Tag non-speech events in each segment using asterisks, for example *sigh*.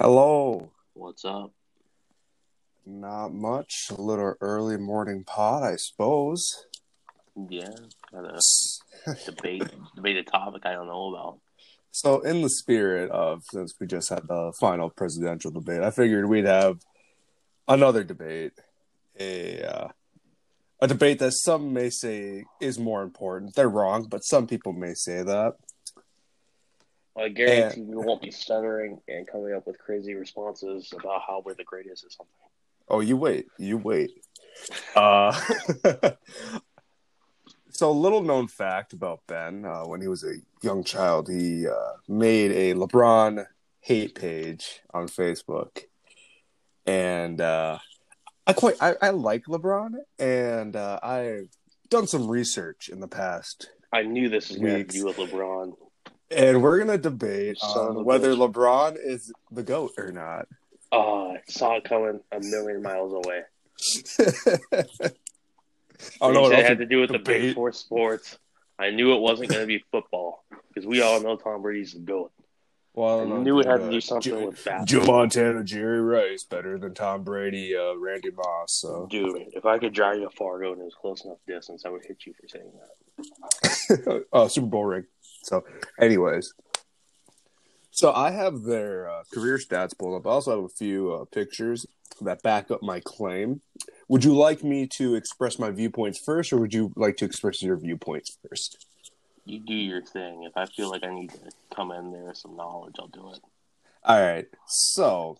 Hello. What's up? Not much. A little early morning pod, I suppose. Yeah, got a debate *laughs* debate a topic I don't know about. So, in the spirit of since we just had the final presidential debate, I figured we'd have another debate, a uh, a debate that some may say is more important. They're wrong, but some people may say that. I guarantee we won't be stuttering and coming up with crazy responses about how we're the greatest or something. Oh, you wait, you wait. Uh, *laughs* so, little known fact about Ben: uh, when he was a young child, he uh, made a LeBron hate page on Facebook, and uh, I quite I, I like LeBron, and uh, I've done some research in the past, I knew this was going to be do with LeBron. And we're gonna debate Son on whether bitch. LeBron is the goat or not. Oh, I saw it coming a million miles away. *laughs* I don't know what it had to do with the big four sports. I knew it wasn't going to be football because we all know Tom Brady's the goat. Well, I don't knew it had to uh, do something Joe, with basketball. Joe Montana, Jerry Rice, better than Tom Brady, uh, Randy Moss. So, Dude, if I could drive you to Fargo and it was close enough distance, I would hit you for saying that. *laughs* uh, Super Bowl ring. So, anyways, so I have their uh, career stats pulled up. I also have a few uh, pictures that back up my claim. Would you like me to express my viewpoints first, or would you like to express your viewpoints first? You do your thing. If I feel like I need to come in there with some knowledge, I'll do it. All right. So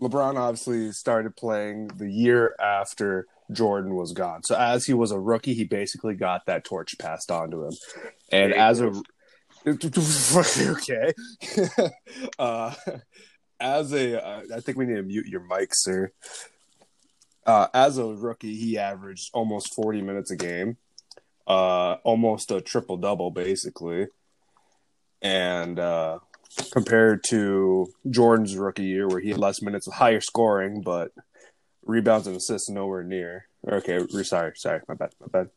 LeBron obviously started playing the year after Jordan was gone. So as he was a rookie, he basically got that torch passed on to him. And as a *laughs* okay, *laughs* uh, as a, uh, I think we need to mute your mic, sir. Uh, as a rookie, he averaged almost 40 minutes a game, uh, almost a triple double, basically. And uh, compared to Jordan's rookie year, where he had less minutes higher scoring, but rebounds and assists nowhere near. Okay, sorry, sorry, my bad, my bad.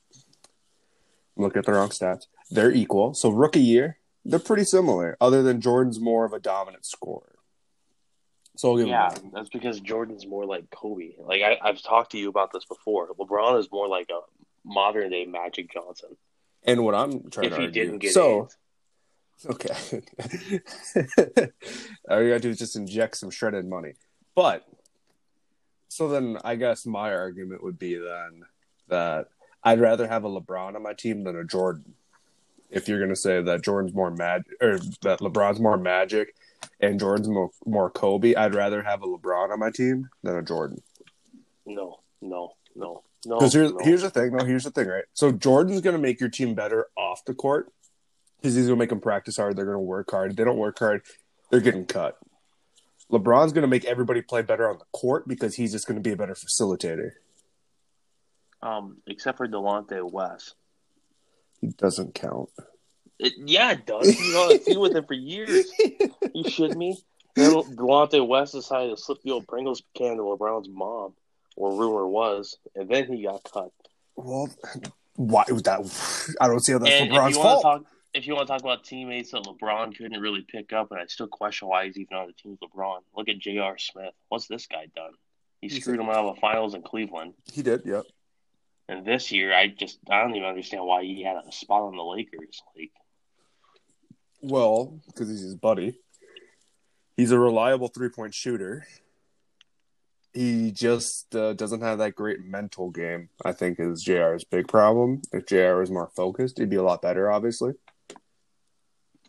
I'm looking at the wrong stats. They're equal. So rookie year, they're pretty similar, other than Jordan's more of a dominant scorer. So I'll give him Yeah, that. that's because Jordan's more like Kobe. Like I, I've talked to you about this before. LeBron is more like a modern day Magic Johnson. And what I'm trying if to argue, didn't get so AIDS. *laughs* Okay. *laughs* All you gotta do is just inject some shredded money. But so then I guess my argument would be then that I'd rather have a LeBron on my team than a Jordan. If you're gonna say that Jordan's more mad or that LeBron's more magic and Jordan's more, more Kobe, I'd rather have a LeBron on my team than a Jordan. No, no, no, no. Because here's no. here's the thing, no, here's the thing, right? So Jordan's gonna make your team better off the court because he's gonna make them practice hard. They're gonna work hard. If they don't work hard, they're getting cut. LeBron's gonna make everybody play better on the court because he's just gonna be a better facilitator. um, except for Delonte West. He doesn't count. It, yeah, it does. He's on a team with him for years. You shitting me? Delonte West decided to slip the old Pringles can to LeBron's mom, or rumor was, and then he got cut. Well, why would that? I don't see how that's and LeBron's you fault. talk, if you want to talk about teammates that LeBron couldn't really pick up, and I still question why he's even on the team with LeBron. Look at J.R. Smith. What's this guy done? He He's screwed him out of the finals in Cleveland. he did, yep. And this year, I just I don't even understand why he had a spot on the Lakers. Like, Well, because he's his buddy. He's a reliable three point shooter. He just uh, doesn't have that great mental game. I think is Jr's big problem. If Jr was more focused, he'd be a lot better. Obviously,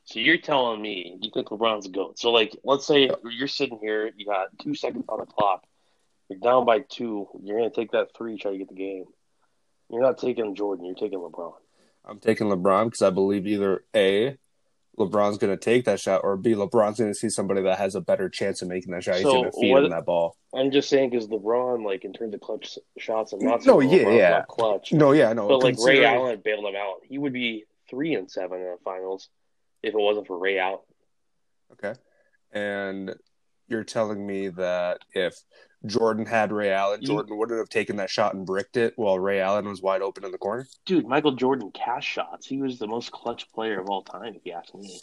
so you're telling me you think LeBron's a goat? So like, let's say you're sitting here, you got two seconds on the clock, you're down by two, you're gonna take that three, try to get the game. You're not taking Jordan, you're taking LeBron. I'm taking LeBron because I believe either a LeBron's to take that shot, or b LeBron's to see somebody that has a better chance of making that shot. He's So to feed what- him that ball. I'm just saying because LeBron, like in terms of clutch shots, I'm not No, yeah, LeBron's yeah. not clutch. No, yeah, no. But like Ray Allen bailed him out. He would be three and seven in the finals if it wasn't for Ray Allen. Okay. And you're telling me that if Jordan had Ray Allen, You- Jordan wouldn't have taken that shot and bricked it while Ray Allen was wide open in the corner? Dude, Michael Jordan cash shots. He was the most clutch player of all time, if you ask me.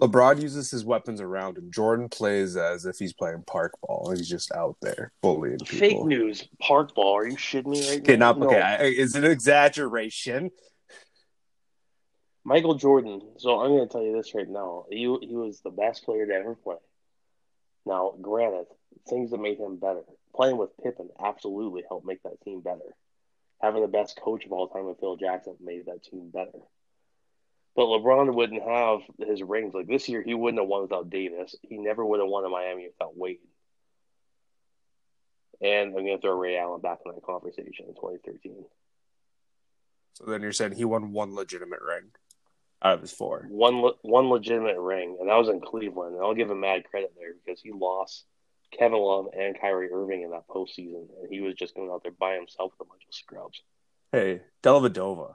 LeBron uses his weapons around him. Jordan plays as if he's playing park ball. He's just out there bullying people. Fake news. Park ball. Are you shitting me right Okay, now? not No. okay. I- Is it an exaggeration? Michael Jordan. So I'm going to tell you this right now. He he was the best player to ever play. Now, granted, things that made him better. Playing with Pippen absolutely helped make that team better. Having the best coach of all time with Phil Jackson made that team better. But LeBron wouldn't have his rings. Like this year, he wouldn't have won without Davis. He never would have won in Miami without Wade. And I'm going to throw Ray Allen back in that conversation in 2013. So then you're saying he won one legitimate ring out of his four. one le- one legitimate ring, and that was in Cleveland. And I'll give him mad credit there because he lost Kevin Love and Kyrie Irving in that postseason, and he was just going out there by himself with a bunch of scrubs. Hey, Dellavedova.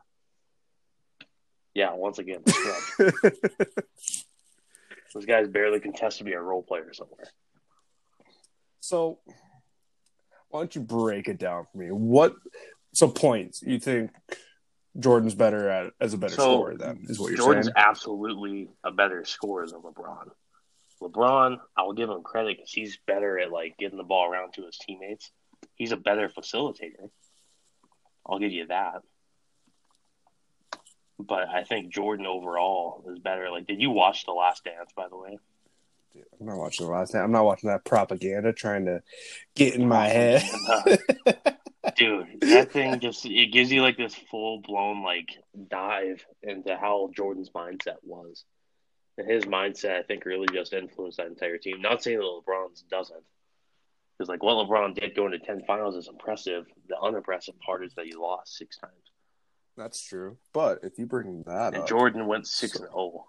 Yeah, once again, scrubs. *laughs* this guy's barely contested to be a role player somewhere. so why don't you break it down for me? What so points you think Jordan's better at as a better So, scorer then is what you're Jordan's saying? Jordan's absolutely a better scorer than LeBron. LeBron, I'll give him credit because he's better at like getting the ball around to his teammates. He's a better facilitator. I'll give you that. But I think Jordan overall is better. Like, did you watch The Last Dance, by the way? I'm not watching the last Dance. I'm not watching that propaganda trying to get in my *laughs* head. *laughs* Dude, that thing just it gives you like this full blown like dive into how Jordan's mindset was. And his mindset I think really just influenced that entire team. Not saying that LeBron's doesn't. Because like what LeBron did going to ten finals is impressive. The unimpressive part is that he lost six times. That's true. But if you bring that And up, Jordan went six and oh.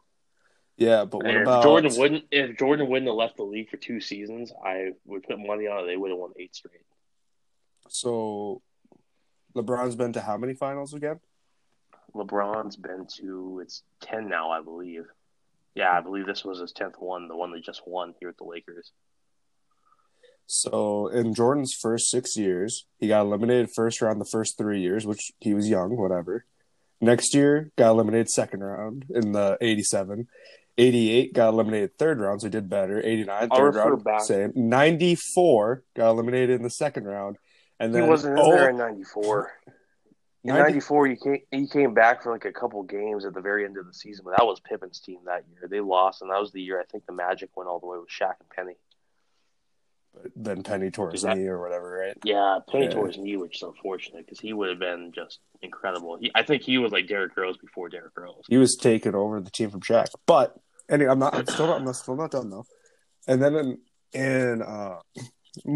yeah. But what And about if Jordan wouldn't if Jordan wouldn't have left the league for two seasons, I would put money on it they would have won eight straight. So LeBron's been to how many finals again? LeBron's been to it's ten now, I believe. Yeah, I believe this was his tenth one, the one they just won here at the Lakers. So in Jordan's first six years, he got eliminated first round the first three years, which he was young, whatever. Next year, got eliminated second round in the 87. 88 got eliminated third round, so he did better. 89, third round, back. same. 94 got eliminated in the second round. And then, He wasn't in oh, there in '94. In '94, he came he came back for like a couple games at the very end of the season, but that was Pippen's team that year. They lost, and that was the year I think the Magic went all the way with Shaq and Penny. But then Penny tore his knee or whatever, right? Yeah, Penny Yeah. tore his knee, which is unfortunate because he would have been just incredible. He, I think he was like Derrick Rose before Derrick Rose. He was taking over the team from Shaq. But anyway, I'm not. I'm still not. I'm not, still not done though. And then in in uh,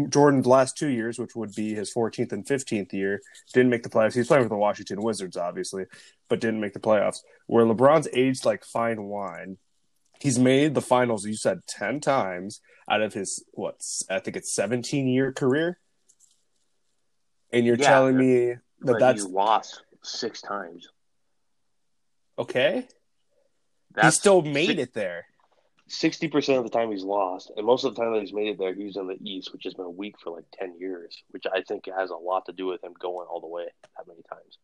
Jordan's last two years, which would be his 14th and 15th year, didn't make the playoffs. He's playing with the Washington Wizards, obviously, but didn't make the playoffs. Where LeBron's aged like fine wine. He's made the finals. You said 10 times out of his what? I think it's 17 year career. And you're Yeah, telling me that that's lost six times. okay. That's he still made it there. Sixty percent of the time he's lost, and most of the time that he's made it there, he's in the East, which has been weak for like ten years, which I think has a lot to do with him going all the way that many times.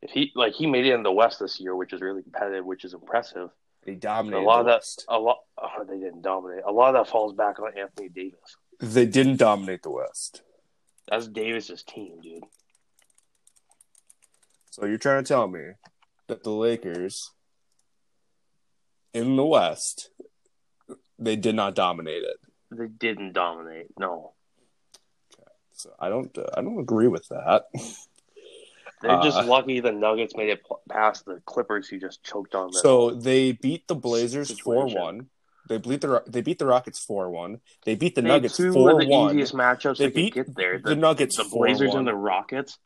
If he like he made it in the West this year, which is really competitive, which is impressive. He dominated A lot of that, West. a lot, oh, they didn't dominate. A lot of that falls back on Anthony Davis. They didn't dominate the West. That's Davis's team, dude. So you're trying to tell me that the Lakers in the West they did not dominate it. They didn't dominate. No, Okay, So I don't uh, I don't agree with that. *laughs* they're just Uh, lucky the Nuggets made it past the Clippers, who just choked on them. So they beat the Blazers Situation. 4-1. They beat the they beat the Rockets 4-1. They beat the They Nuggets of 4-1. the easiest matchups They they, beat could get there. the Nuggets the Blazers 4-1. and the Rockets.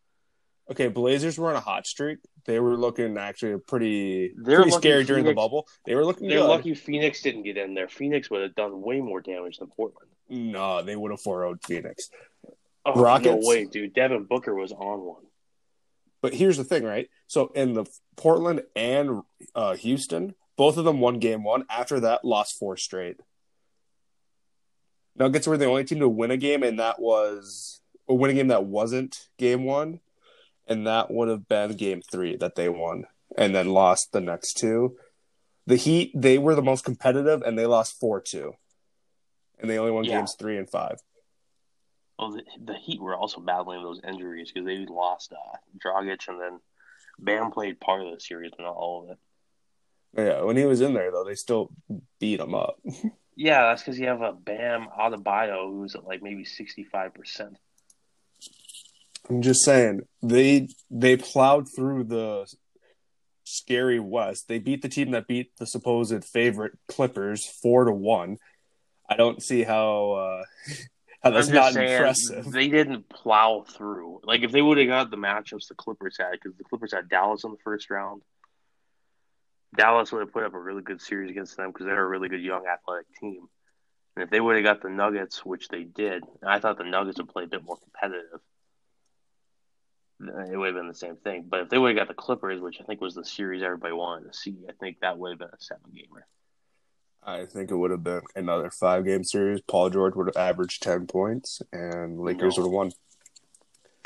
Okay, Blazers were on a hot streak. They were looking actually pretty They're pretty scary during the bubble. They were looking They're good. lucky Phoenix didn't get in there. Phoenix would have done way more damage than Portland. No, they would have 4 Phoenix. Oh, Rockets? No way, dude. Devin Booker was on one. But here's the thing, right? So in the Portland and uh, Houston, both of them won game one. After that, lost four straight. Nuggets were the only team to win a game, and that was or win a game that wasn't game one, and that would have been game three that they won, and then lost the next two. The Heat, they were the most competitive, and they lost four two, and they only won Yeah. games three and five. Well, the, the Heat were also battling those injuries because they lost uh, Dragic, and then Bam played part of the series, but not all of it. Yeah, when he was in there though, they still beat him up. *laughs* Yeah, that's because you have a Bam Adebayo who's at like maybe sixty five percent. I'm just saying they they plowed through the scary West. They beat the team that beat the supposed favorite Clippers four to one. I don't see how uh, *laughs* how that's not saying impressive. they didn't plow through. Like if they would have got the matchups the Clippers had, because the Clippers had Dallas in the first round. Dallas would have put up a really good series against them because they're a really good young athletic team. And if they would have got the Nuggets, which they did, I thought the Nuggets would play a bit more competitive. It would have been the same thing. But if they would have got the Clippers, which I think was the series everybody wanted to see, I think that would have been a seven gamer. I think it would have been another five game series. Paul George would have averaged ten points, and Lakers No. would have won.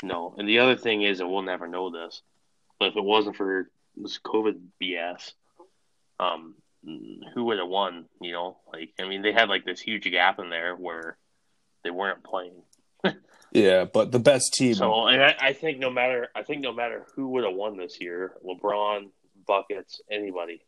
No. And the other thing is, and we'll never know this, but if it wasn't for this COVID BS, um, who would have won? You know, like I mean, they had like this huge gap in there where they weren't playing. *laughs* Yeah, but the best team. So, and I, I think no matter, I think no matter who would have won this year, LeBron, buckets, anybody,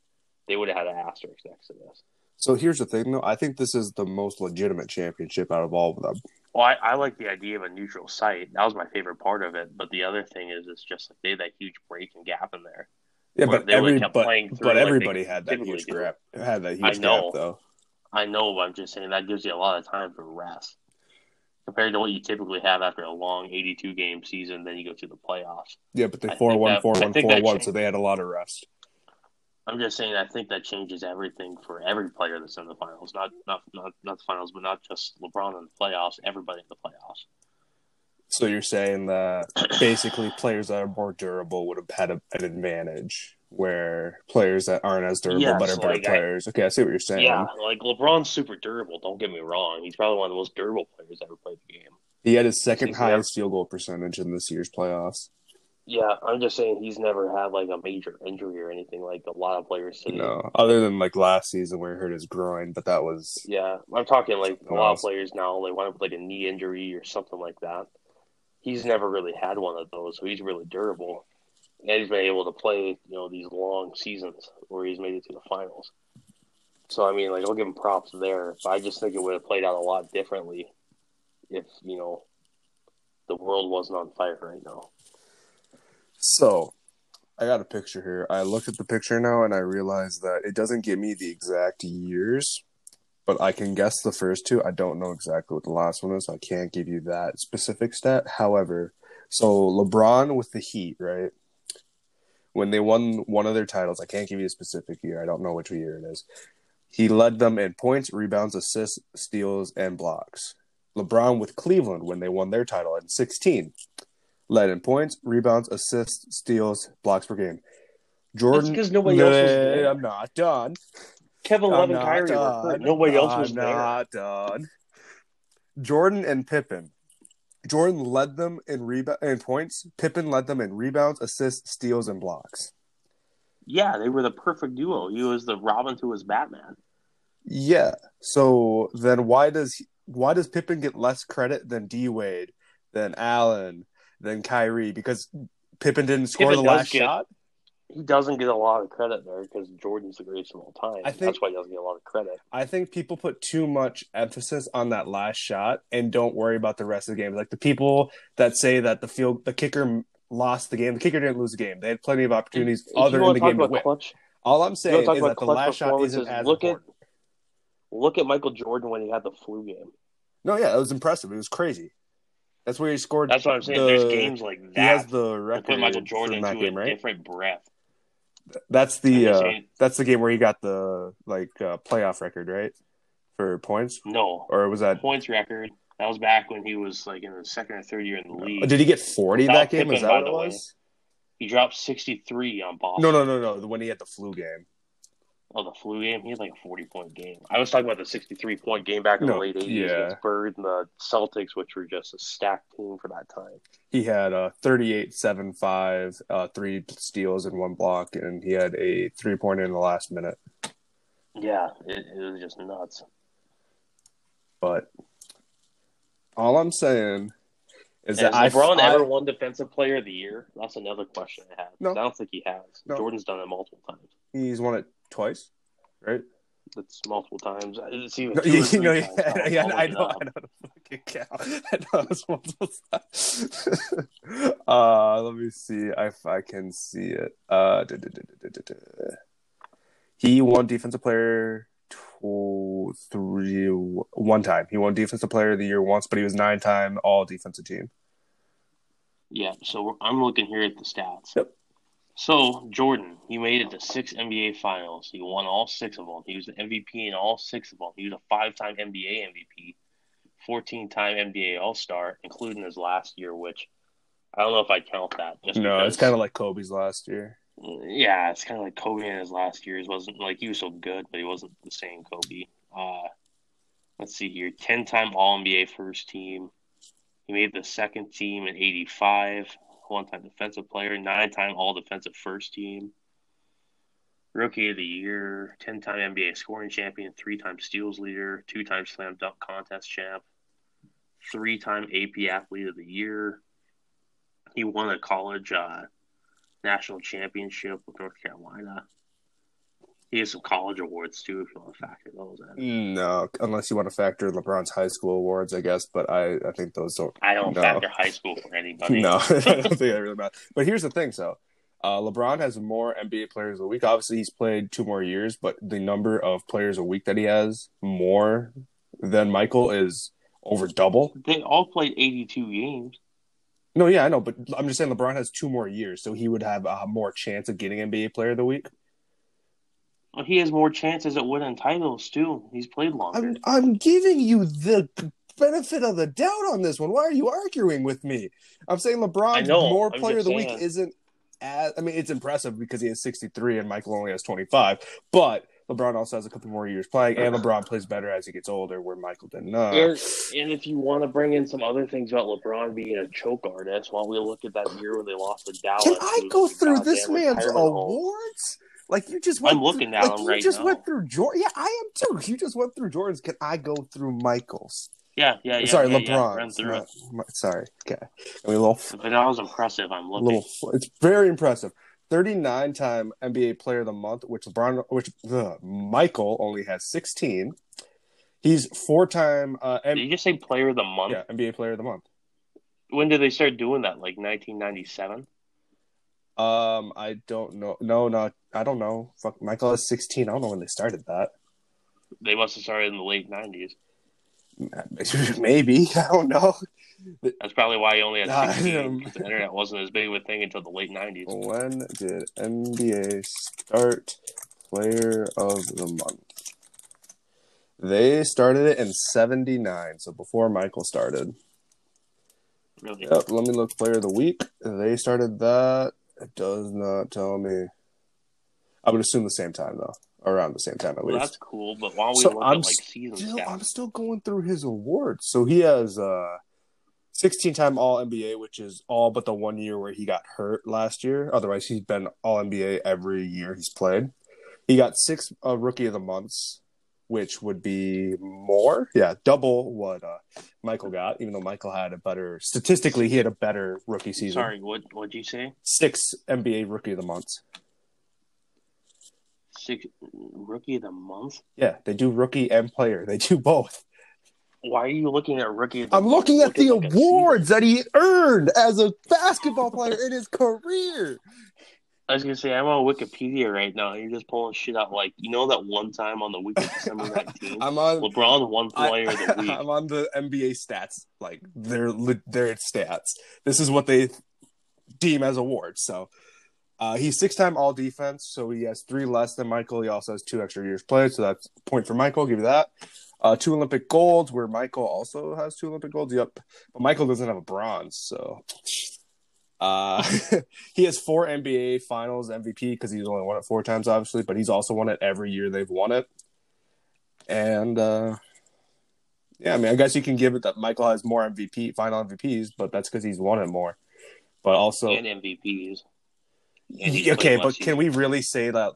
they would have had an asterisk next to this. So here's the thing, though. I think this is the most legitimate championship out of all of them. Well, I, I like the idea of a neutral site. That was my favorite part of it. But the other thing is, it's just like they had that huge break and gap in there. Yeah, but they every kept but, playing through but like everybody had that huge do. gap. Had that I huge know. gap though. I know, but I'm just saying that gives you a lot of time for rest compared to what you typically have after a long 82 game season. Then you go to the playoffs. Yeah, but they I four one four one four one, so they had a lot of rest. I'm just saying I think that changes everything for every player that's in the finals. Not not not not the finals, but not just LeBron in the playoffs. Everybody in the playoffs. So you're saying that basically players that are more durable would have had a, an advantage, where players that aren't as durable Yes, but are better like I- players. okay, I see what you're saying. Yeah, like LeBron's super durable. Don't get me wrong. He's probably one of the most durable players ever played the game. He had his second He's highest field goal percentage in this year's playoffs. Yeah, I'm just saying he's never had like a major injury or anything like a lot of players today. No, other than like last season where he hurt his groin, but that was Yeah, I'm talking like a lot of players now. They wind up with like a knee injury or something like that. He's never really had one of those, so he's really durable, and he's been able to play you know these long seasons where he's made it to the finals. So I mean, like I'll give him props there, but I just think it would have played out a lot differently if you know the world wasn't on fire right now. So, I got a picture here. I looked at the picture now and I realized that it doesn't give me the exact years, but I can guess the first two. I don't know exactly what the last one is. So I can't give you that specific stat. However, so LeBron with the Heat, right? When they won one of their titles, I can't give you a specific year. I don't know which year it is. He led them in points, rebounds, assists, steals, and blocks. LeBron with Cleveland when they won their title in 16 led in points, rebounds, assists, steals, blocks per game. Jordan, because nobody else was there. I'm not done. Kevin Love and Kyrie done. Nobody else was I'm there. not done. Jordan and Pippen. Jordan led them in rebound in points. Pippen led them in rebounds, assists, steals, and blocks. Yeah, they were the perfect duo. He was the Robin to his Batman. Yeah. So then why does why does Pippen get less credit than D Wade, than Allen, than Kyrie? Because Pippen didn't score Pippen the last get- shot. He doesn't get a lot of credit there because Jordan's the greatest of all time. I think- That's why he doesn't get a lot of credit. I think people put too much emphasis on that last shot and don't worry about the rest of the game. Like the people that say that the field, the kicker lost the game. The kicker didn't lose the game. They had plenty of opportunities If other in the game to about win. clutch, All I'm saying want to talk is that the last shot isn't as Look at important. look at Michael Jordan when he had the flu game. No, yeah, it was impressive. It was crazy. That's where he scored. That's what I'm saying. the- There's games like that. He has the record put Michael Jordan from that game, a right? different breath. That's the uh, that's the game where he got the like uh, playoff record, right? For points, No or was that? points record. That was back when he was like in the second or third year in the league. Did he get forty Without that game? Is that what it the way. He dropped 63 on Boston. No, no, no, no. When he had the flu game. Oh, the flu game. He had like a 40 point game. I was talking about the 63 point game back in No, the late 80s yeah. against Bird and the Celtics, which were just a stacked team for that time. he had a 38 7 5 uh, three steals and one block and he had a three pointer in the last minute Yeah, it, it was just nuts. But all I'm saying is Has that LeBron I ever won Defensive Player of the Year? That's another question I have. No. I don't think he has. No. Jordan's done it multiple times. he's won it twice, right? That's multiple times. It's even two *laughs* you, know, times. yeah, I'll- yeah, I'll I know. I know the fucking count. *laughs* I know it's multiple times. *laughs* uh, let me see if I can see it. Uh, duh, duh, duh. he won defensive player two, three, one time. He won defensive player of the year once, but he was nine time all defensive team. Yeah, so we're- I'm looking here at the stats. Yep. So Jordan, he made it to six NBA Finals. He won all six of them. He was the MVP in all six of them. He was a five-time NBA MVP, fourteen-time NBA All-Star, including his last year, which I don't know if I count that. Just No, because, it's kind of like Kobe's last year. yeah, it's kind of like Kobe in his last years. wasn't like he was so good, but he wasn't the same Kobe. Uh, let's see here, ten-time All NBA first team. He made the second team in '85. One-time defensive player, nine-time All Defensive first team. Rookie of the year, ten-time NBA scoring champion, three-time steals leader, two-time slam dunk contest champ, three-time AP athlete of the year. He won a college uh, national championship with North Carolina. He has some college awards too, if you want to factor those in. No, unless you want to factor LeBron's high school awards, I guess. But I, I think those don't. I don't No. factor high school for anybody. *laughs* No, I don't *laughs* think that really matters. But here's the thing, so uh, LeBron has more NBA players a week. Obviously, he's played two more years, but the number of players a week that he has more than Michael is over double. They all played 82 games. No, yeah, I know, but I'm just saying LeBron has two more years, so he would have a more chance of getting NBA Player of the Week. Well, he has more chances at winning titles too. He's played longer. I'm I'm giving you the benefit of the doubt on this one. Why are you arguing with me? I'm saying LeBron know, more I'm player of just the week saying. isn't as I mean it's impressive because he has 63 and Michael only has 25, but LeBron also has a couple more years playing and LeBron plays better as he gets older where Michael didn't. Uh, and, and if you want to bring in some other things about LeBron being a choke artist, while we look at that year when they lost to Dallas? Can I go through this man's retirement home. awards? Like you just went I'm looking through, like you right just now. went through Jordan. Yeah, I am too. You just went through Jordan's. Can I go through Michael's? Yeah, yeah, yeah. sorry, yeah, yeah. LeBron. Through it. sorry. Okay. I mean, little, But that was impressive. I'm looking. little. It's very impressive. Thirty-nine time NBA Player of the Month, which LeBron, which ugh, Michael only has sixteen. He's four-time uh, Did you just say player of the month? yeah NBA Player of the Month. When did they start doing that? Like 1997? Um, I don't know. No, no, I don't know. Fuck, Michael has sixteen. I don't know when they started that. They must have started in the late 90s. *laughs* Maybe *laughs* I don't know. That's probably why he only had 16 um, because the internet wasn't as big of a thing until the late 90s. When did NBA start Player of the Month? They started it in '79, so before Michael started. Really? Yep, let me look. Player of the Week. They started that. It does not tell me. I would assume the same time though, around the same time at Well, least. that's cool, but while we So look I'm at like season Still, I'm still going through his awards. So he has uh 16 time All NBA, which is all but the one year where he got hurt last year. Otherwise, he's been All NBA every year he's played. He got six uh, Rookie of the Months, which would be more, yeah, double what uh, Michael got. Even though Michael had a better, statistically, he had a better rookie season. Sorry, what what'd you say? Six NBA Rookie of the Months. Six rookie of the month? Yeah, they do rookie and player. They do both. Why are you looking at rookie? Of the I'm looking at the like awards that he earned as a basketball player in his career. I was gonna say I'm on Wikipedia right now. You're just pulling shit out. Like you know that one time on the week of December *laughs* 19th, I'm on. LeBron one Player of the *laughs* week. I'm on the NBA stats, like their their stats. This is what they deem as awards. So uh, he's six time All Defense, so he has three less than Michael. He also has two extra years played, so that's a point for Michael. I'll give you that. Uh, two Olympic golds, where Michael also has two Olympic golds. Yep, but Michael doesn't have a bronze, so. Uh, *laughs* he has four NBA Finals MVP because he's only won it four times, obviously, but he's also won it every year they've won it. And uh, yeah, I mean, I guess you can give it that Michael has more MVP final MVPs, but that's because he's won it more. But also, and MVPs. and okay, but can we really say that?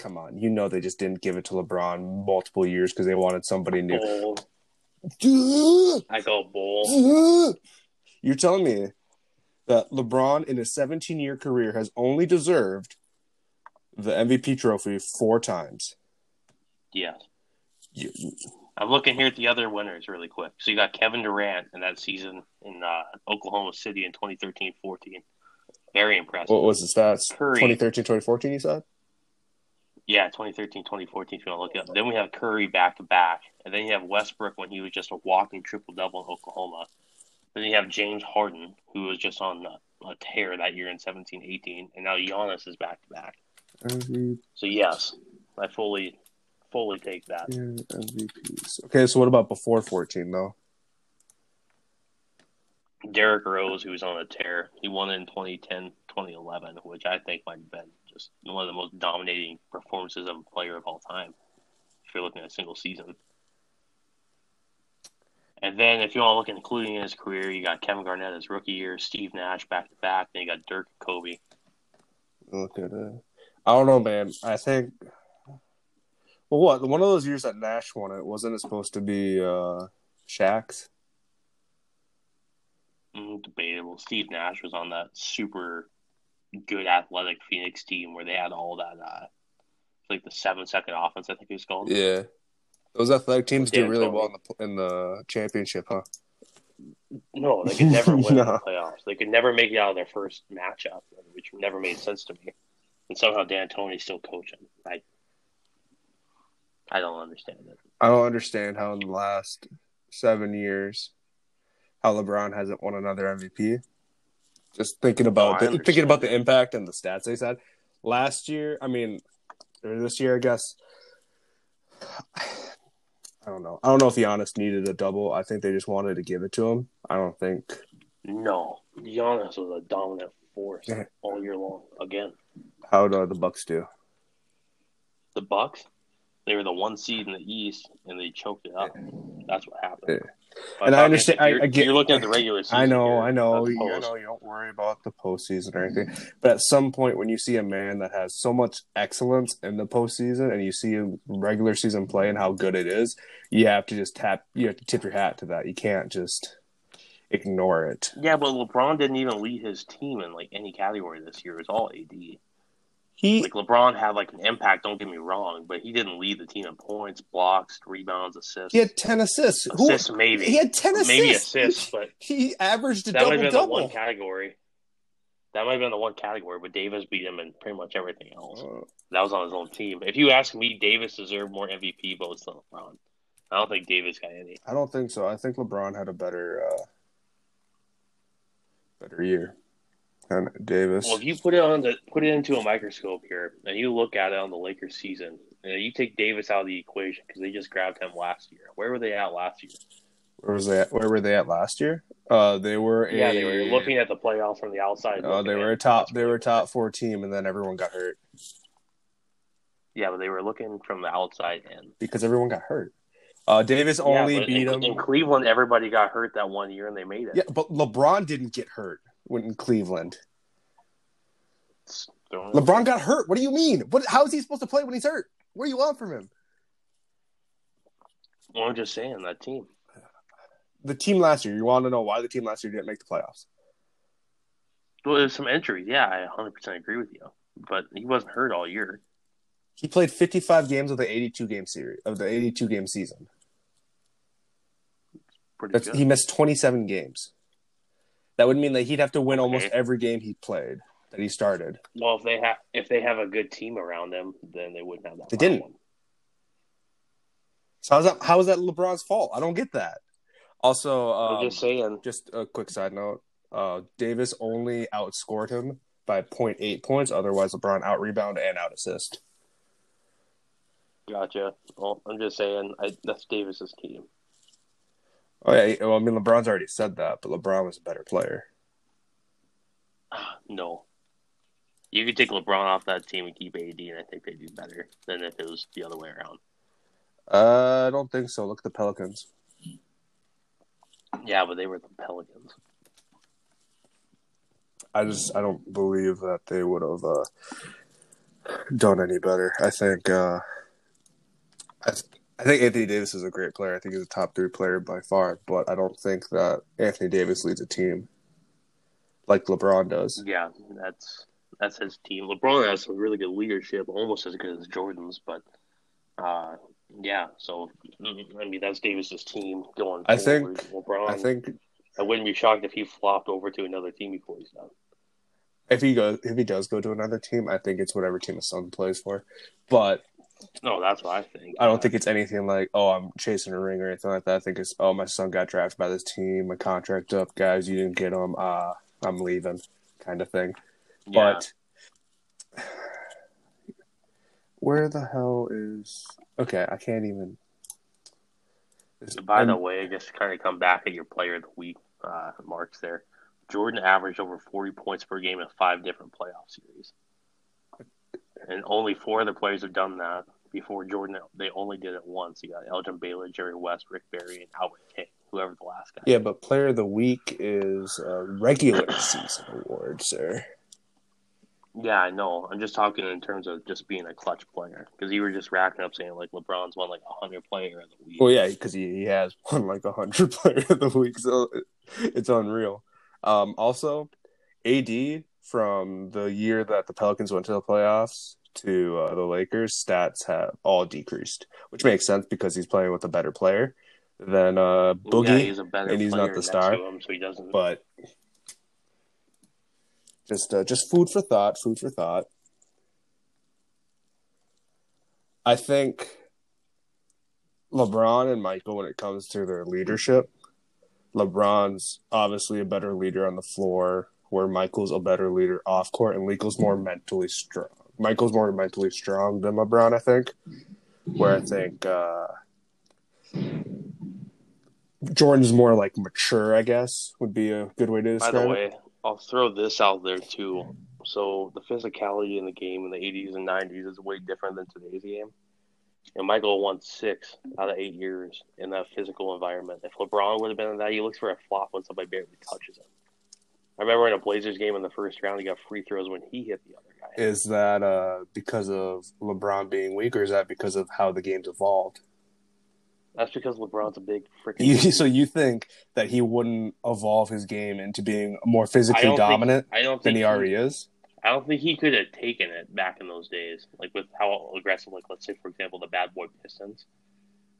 come on, you know they just didn't give it to LeBron multiple years because they wanted somebody new. I go bull. You're telling me that LeBron in his 17 year career has only deserved the MVP trophy four times. Yes. You, I'm looking here at the other winners really quick. So you got Kevin Durant in that season in uh, Oklahoma City in 2013-14. Very impressive. what was the stats? Curry. 2013, 2014, you said? Yeah, 2013, 2014, if you want to look it up. Then we have Curry back to back. And then you have Westbrook when he was just a walking triple double in Oklahoma. Then you have James Harden, who was just on a, a tear that year in 17 18. And now Giannis is back to back. Mm-hmm. So, yes, I fully, fully take that. MVPs. Okay, so what about before 14, though? Derrick Rose, who was on a tear, he won in 2010 2011, which I think might have been just one of the most dominating performances of a player of all time, if you're looking at a single season. And then, if you want to look at including in his career, you got Kevin Garnett his rookie year, Steve Nash back to back, then you got Dirk and Kobe. Look at that. I don't know, man. I think. Well, what? One of those years that Nash won it, wasn't it supposed to be uh, Shaq's? Mm, debatable. Steve Nash was on that super good athletic Phoenix team where they had all that, uh, like the seven second offense, I think it was called. Yeah. Those athletic teams do really well in the in the championship, huh? No, they could never *laughs* win No. the playoffs. They could never make it out of their first matchup, which never made sense to me. And somehow D'Antoni's still coaching. I, I don't understand it. I don't understand how in the last seven years how LeBron hasn't won another MVP. Just thinking about No, the, thinking about the impact and the stats they said last year. I mean, or this year, I guess. I don't know. I don't know if Giannis needed a double. I think they just wanted to give it to him. I don't think. No, Giannis was a dominant force all year long. Again, How do the Bucks do? the Bucks, they were the one seed in the East, and they choked it up. That's what happened. Yeah. But And I understand- I- You're, I get- you're looking at the regular season. I know, I know, you, know. You don't worry about the postseason or anything, but at some point, when you see a man that has so much excellence in the postseason, and you see him regular season play and how good it is, you have to just tap. You have to tip your hat to that. You can't just ignore it. Yeah, but LeBron didn't even lead his team in like any category this year. It was all AD. He Like LeBron had like an impact. Don't get me wrong, but he didn't lead the team in points, blocks, rebounds, assists. he had ten assists. Who- assists maybe. He had ten assists. maybe assists, but *laughs* He averaged a that might double have been the one category. That might have been the one category, but Davis beat him in pretty much everything else. That was on his own team. If you ask me, Davis deserved more MVP votes than LeBron. I don't think Davis got any. I don't think so. I think LeBron had a better, uh, better year. And Davis. Well, if you put it on the put it into a microscope here, and you look at it on the Lakers season, and you take Davis out of the equation because they just grabbed him last year. Where were they at last year? Where was they? At, where were they at last year? Uh, they were. A, Yeah, they were looking at the playoffs from the outside. Oh, looking they were a top. They were a top four team, and then everyone got hurt Yeah, but they were looking from the outside in. because everyone got hurt. Uh, Davis only yeah, beat in, him. in Cleveland. Everybody got hurt that one year, and they made it. yeah, but LeBron didn't get hurt when in Cleveland. Thrown- LeBron got hurt. What do you mean? What? How is he supposed to play when he's hurt? What do you want from him? Well, I'm just saying that team. The team last year. You want to know why the team last year didn't make the playoffs? Well, there's some injuries. Yeah, I 100 percent agree with you. But he wasn't hurt all year. He played 55 games of the 82 game series of the 82 game season. Pretty That's, good. he missed 27 games. That would mean that he'd have to win almost Okay. every game he played that he started. Well, if they have if they have a good team around them, then they wouldn't have that. They problem. didn't. So how's that? How is that LeBron's fault? I don't get that. Also, um, just saying. just a quick side note: uh, Davis only outscored him by 0.8 points. Otherwise, LeBron out rebound and out assist. Gotcha. Well, I'm just saying. I, that's Davis's team. Oh yeah, well, I mean LeBron's already said that, but LeBron was a better player. *sighs* No. You could take LeBron off that team and keep AD, and I think they'd do better than if it was the other way around. Uh, I don't think so. Look at the Pelicans. Yeah, but they were the Pelicans. I just I don't believe that they would have. Uh... done any better. I think. Uh, I, th- I think Anthony Davis is a great player. I think he's a top three player by far, but I don't think that Anthony Davis leads a team like LeBron does. Yeah, that's that's his team. LeBron has some really good leadership, almost as good as Jordan's, but uh, yeah. So I mean, that's Davis's team going. I think. LeBron. I think. I wouldn't be shocked if he flopped over to another team before he's done. If he goes, if he does go to another team, I think it's whatever team his son plays for. But no, that's what I think. I don't think it's anything like, oh, I'm chasing a ring or anything like that. I think it's, oh, my son got drafted by this team, my contract up, guys, you didn't get him, uh, I'm leaving, kind of thing. Yeah. But where the hell is? Okay, I can't even. By I'm... the way, just to kind of come back at your player of the week uh, marks there. Jordan averaged over 40 points per game in five different playoff series. And only four other players have done that before Jordan. They only did it once. You got Elgin Baylor, Jerry West, Rick Barry, and Albert King, whoever the last guy. Yeah, but player of the week is a regular season award, sir. Yeah, I know. I'm just talking in terms of just being a clutch player because you were just racking up saying like LeBron's won like a hundred player of the week. Well, yeah, because he, he has won like a hundred *laughs* player of the week, so it's unreal. Um, also, AD from the year that the Pelicans went to the playoffs to uh, the Lakers, stats have all decreased, which makes sense because he's playing with a better player than uh, Boogie, yeah, he's and he's not the star. Him, so he doesn't. But just uh, just food for thought. Food for thought. I think LeBron and Michael, when it comes to their leadership, LeBron's obviously a better leader on the floor, where Michael's a better leader off court, and Michael's more mentally strong. Michael's more mentally strong than LeBron, I think. Where I think uh, Jordan's more like mature, I guess, would be a good way to describe By the way, it. I'll throw this out there too. So the physicality in the game in the 80s and 90s is way different than today's game. And Michael won six out of eight years in that physical environment. If LeBron would have been in that, he looks for a flop when somebody barely touches him. I remember in a Blazers game in the first round, he got free throws when he hit the other guy. Is that uh, because of LeBron being weak, or is that because of how the game's evolved? That's because LeBron's a big freaking. so you think that he wouldn't evolve his game into being more physically dominant think, I don't than he, he already is? I don't think he could have taken it back in those days, like with how aggressive, like let's say for example, the Bad Boy Pistons,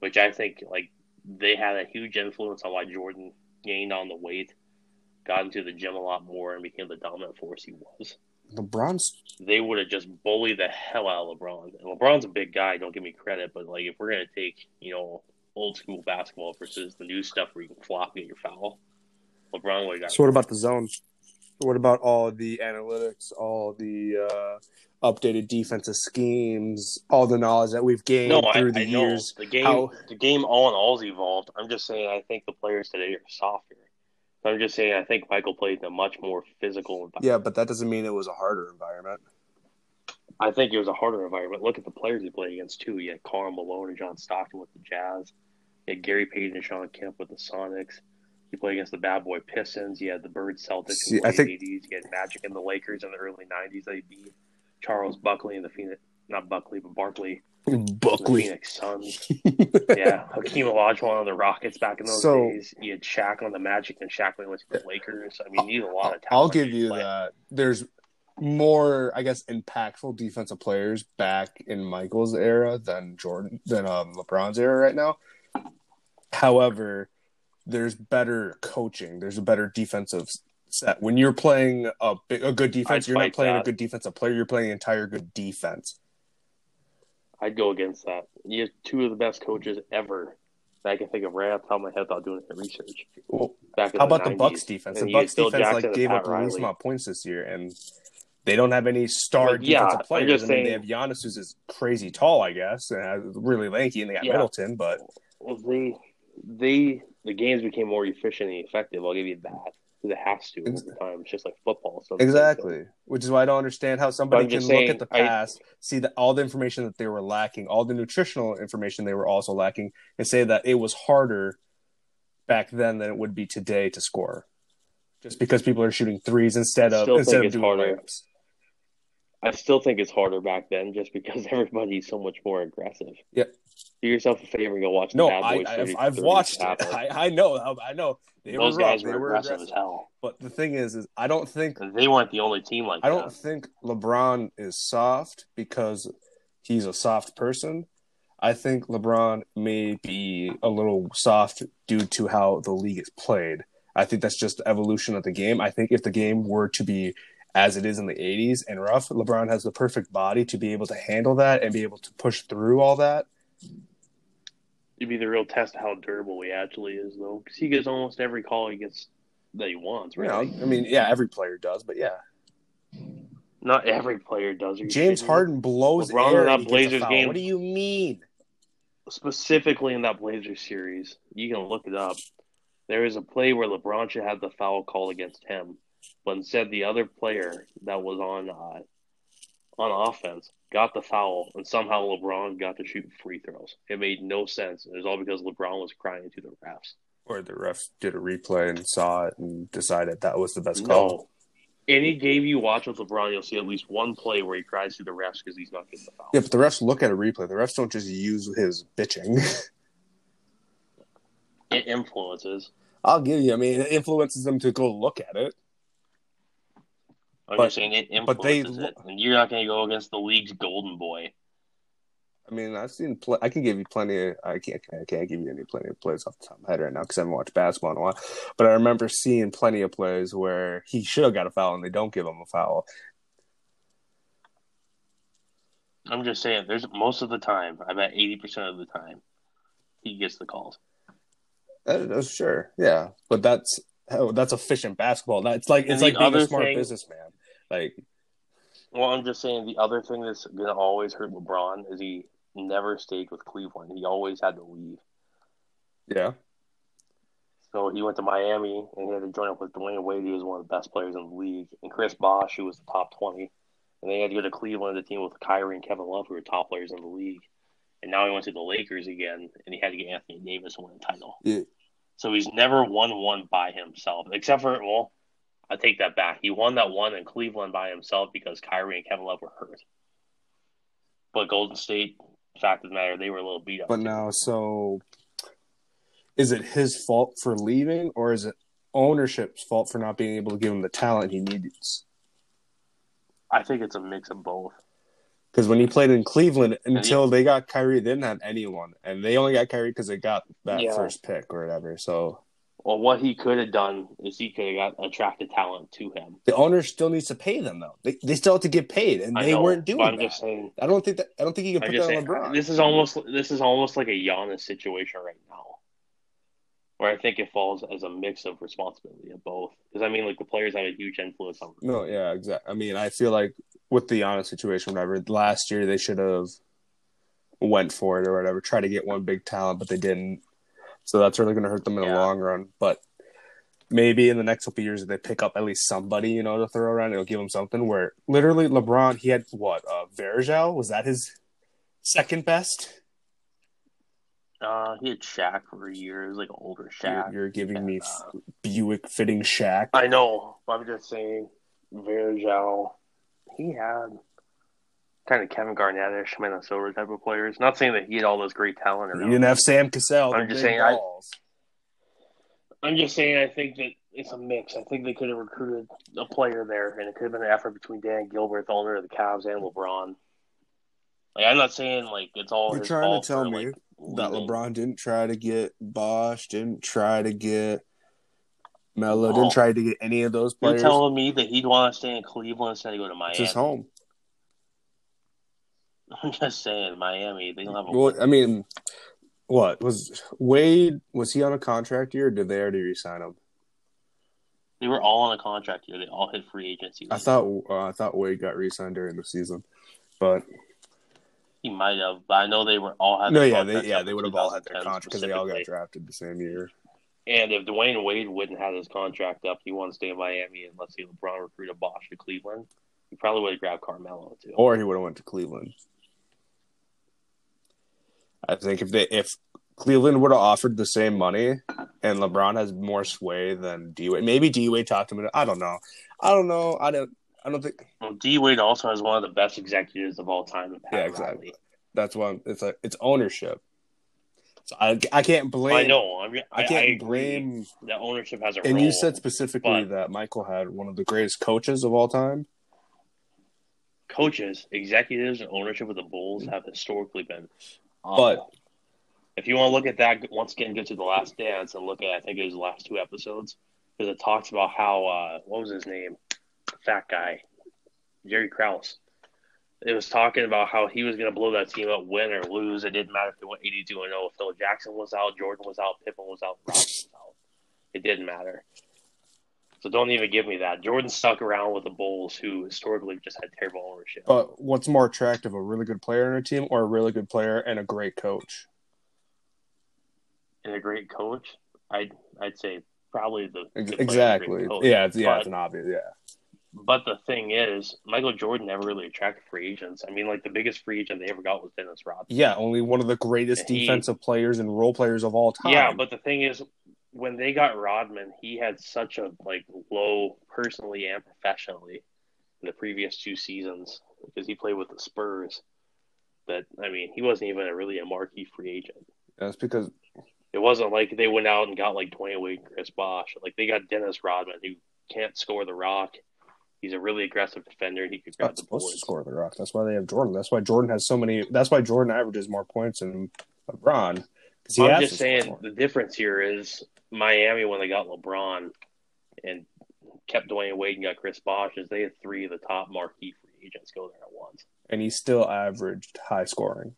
which I think like they had a huge influence on why Jordan gained on the weight, got into the gym a lot more, and became the dominant force he was. LeBron's they would have just bullied the hell out of LeBron. And LeBron's a big guy, don't give me credit, but like if we're gonna take, you know, old school basketball versus the new stuff where you can flop and get your foul, LeBron would have got So what about the zone? What about all the analytics, all the uh, updated defensive schemes, all the knowledge that we've gained no, through I, the I years? Know. The game, how... the game, all in all's evolved. I'm just saying, I think the players today are softer. I'm just saying, I think Michael played in a much more physical environment. Yeah, but that doesn't mean it was a harder environment. I think it was a harder environment. Look at the players he played against too. He had Karl Malone and John Stockton with the Jazz. He had Gary Payton and Shawn Kemp with the Sonics. He played against the bad boy Pistons. He had the Bird Celtics See, in the late think... 80s. You had Magic and the Lakers in the early 90s. They beat Charles Buckley and the Phoenix, not Buckley, but Barkley. Buckley. Phoenix Suns. yeah. Hakeem Olajuwon on the Rockets back in those so, days. You had Shaq on the Magic and Shaq went to the Lakers. I mean, you need a lot of talent. I'll give you play. that. There's more, I guess, impactful defensive players back in Michael's era than Jordan than um, LeBron's era right now. However, there's better coaching. There's a better defensive set. When you're playing a, a good defense, I'd you're not playing that. a good defensive player. You're playing an entire good defense. I'd go against that. You have two of the best coaches ever that I can think of right off the top of my head without doing any research. Well, Back how about 90s. the Bucks defense? And the Bucks defense Jackson like gave up a least amount of points this year, and they don't have any star defensive yeah, players. I mean, saying, they have Giannis, who's is crazy tall, I guess, and really lanky, and they got yeah. Middleton, but well, they they the games became more efficient and effective. I'll give you that. Because it has to over time. It's just like football. So exactly. Which is why I don't understand how somebody can saying, look at the past, I, see that all the information that they were lacking, all the nutritional information they were also lacking, and say that it was harder back then than it would be today to score. Just because people are shooting threes instead of instead of doing harder. layups. I still think it's harder back then, just because *laughs* everybody's so much more aggressive. Yeah. Do yourself a favor and go watch. The No, I, I've, I've 30 watched it. I, I know. I know. They Those were rough. guys They were were aggressive aggressive. as hell. But the thing is, is I don't think they weren't the only team like I don't think LeBron is soft because he's a soft person. I think LeBron may be a little soft due to how the league is played. I think that's just the evolution of the game. I think if the game were to be as it is in the 80s and rough, LeBron has the perfect body to be able to handle that and be able to push through all that. It'd be the real test of how durable he actually is, though, because he gets almost every call he gets that he wants. You know, I mean, yeah, every player does, but yeah. not every player does. James kidding? Harden blows LeBron air in that and he gets a Blazers game- What do you mean? specifically in that Blazers series, you can look it up. There is a play where LeBron should have the foul called against him, but instead the other player that was on uh, on offense got the foul, and somehow LeBron got to shoot free throws. It made no sense. It was all because LeBron was crying to the refs. Or the refs did a replay and saw it and decided that was the best call. No. Any game you watch with LeBron, you'll see at least one play where he cries to the refs because he's not getting the foul. Yeah, but the refs look at a replay. The refs don't just use his bitching. It influences. *laughs* I'll give you. I mean, it influences them to go look at it. Oh, I'm But- just saying it but they it, and you're not going to go against the league's golden boy. I mean, I've seen. Pl- I can give you plenty. Of, I can't. I can't give you any plenty of plays off the top of my head right now because I haven't watched basketball in a while. But I remember seeing plenty of plays where he should have got a foul and they don't give him a foul. I'm just saying, there's most of the time, I bet 80% of the time, he gets the calls. Sure, yeah. But that's oh, that's efficient basketball. That's like And it's like being a smart thing- businessman. Like Well, I'm just saying, the other thing that's going to always hurt LeBron is he never stayed with Cleveland. He always had to leave. yeah, So he went to Miami and he had to join up with Dwyane Wade, who was one of the best players in the league, and Chris Bosh, who was the top 20. And then he had to go to Cleveland, the team with Kyrie and Kevin Love, who were top players in the league. And now he went to the Lakers again, and he had to get Anthony Davis to win a title. Yeah. So he's never won one by himself, except for, well, I take that back. He won that one in Cleveland by himself because Kyrie and Kevin Love were hurt. But Golden State, fact of the matter, they were a little beat up. but now so is it his fault for leaving or is it ownership's fault for not being able to give him the talent he needs? I think it's a mix of both. Because when he played in Cleveland, until they got Kyrie, they didn't have anyone, and they only got Kyrie because they got that Yeah. first pick or whatever. So Well, what he could have done is he could have got attracted talent to him. the owner still needs to pay them though. They, they still have to get paid, and they know, weren't doing I'm that. just saying. I don't think that. I don't think you can put that on. LeBron. This is almost this is almost like a Giannis situation right now, where I think it falls as a mix of responsibility of both. Because I mean, like the players have a huge influence on. No, yeah, exactly. I mean, I feel like with the Giannis situation, whatever. Last year they should have went for it or whatever, try to get one big talent, but they didn't. So that's really going to hurt them in the long run. But maybe in the next couple of years, if they pick up at least somebody, you know, to throw around, it'll give them something. Where literally LeBron, he had what? Uh, Vergel was that his second best? Uh, he had Shaq for a year. It was like an older You're, Shaq. you're giving me Uh, Buick fitting Shaq. I know, but I'm just saying, Virgil, he had kind of Kevin Garnett-ish, Minnesota type of players. Not saying that he had all those great talent. You didn't have Sam Cassell. I'm just saying, I-. I'm just saying, I think that it's a mix. I think they could have recruited a player there, and it could have been an effort between Dan Gilbert, the owner of the Cavs, and LeBron. Like, I'm not saying like it's all. You're trying to tell for, me like, that leaving. LeBron didn't try to get Bosh, didn't try to get Melo, Oh. didn't try to get any of those players. You're telling me that he'd want to stay in Cleveland instead of go to it's Miami. his home. I'm just saying, Miami. They don't have a. Well, I mean, what was Wade? Was he on a contract year? or Did they already resign him? They were all on a contract year. They all hit free agency. I thought uh, I thought Wade got re-signed during the season, but he might have, but I know they were all had. no, yeah, they yeah they would have all had their 2010 contract because they all got drafted the same year. And if Dwyane Wade wouldn't have his contract up, he wanted to stay in Miami, and let's say LeBron recruited Bosh to Cleveland, he probably would have grabbed Carmelo too. or he would have went to Cleveland. I think if they if Cleveland would have offered the same money and LeBron has more sway than D Wade, maybe D Wade talked to him into. I don't know. I don't know. I don't. I don't think. Well, D Wade also has one of the best executives of all time. Yeah, Riley. exactly. That's why I'm, it's like it's ownership. So I, I can't blame. I know. I mean, I I, can't I blame. that ownership has a And role. you said specifically that Michael had one of the greatest coaches of all time. coaches, executives, and ownership of the Bulls have historically been. Awful. But- if you want to look at that once again, go to the Last Dance and look at I think it was the last two episodes because it talks about how uh, what was his name, fat guy, Jerry Krause. It was talking about how he was going to blow that team up, win or lose. It didn't matter if they went eighty-two and zero. If Phil Jackson was out, Jordan was out, Pippen was out, was out. It didn't matter. So don't even give me that. Jordan stuck around with the Bulls, who historically just had terrible ownership. But what's more attractive, a really good player on a team or a really good player and a great coach? and a great coach, I'd I'd say probably the, the Ex- player and Exactly. coach. Yeah, it's, yeah, But- it's an obvious. Yeah. But the thing is, Michael Jordan never really attracted free agents. I mean, like the biggest free agent they ever got was Dennis Rodman. Yeah, only one of the greatest He- defensive players and role players of all time. Yeah, but the thing is, when they got Rodman, he had such a like low personally and professionally in the previous two seasons because he played with the Spurs. That I mean, he wasn't even a really a marquee free agent. that's because It wasn't like they went out and got like Dwyane Wade and Chris Bosh. Like they got Dennis Rodman, who can't score the rock. He's a really aggressive defender. He could grab the supposed to score the rock. That's why they have Jordan. That's why Jordan has so many. That's why Jordan averages more points than LeBron. I'm just saying more. the difference here is Miami when they got LeBron and kept Dwyane Wade and got Chris Bosh is they had three of the top marquee free agents go there at once, and he still averaged high scoring.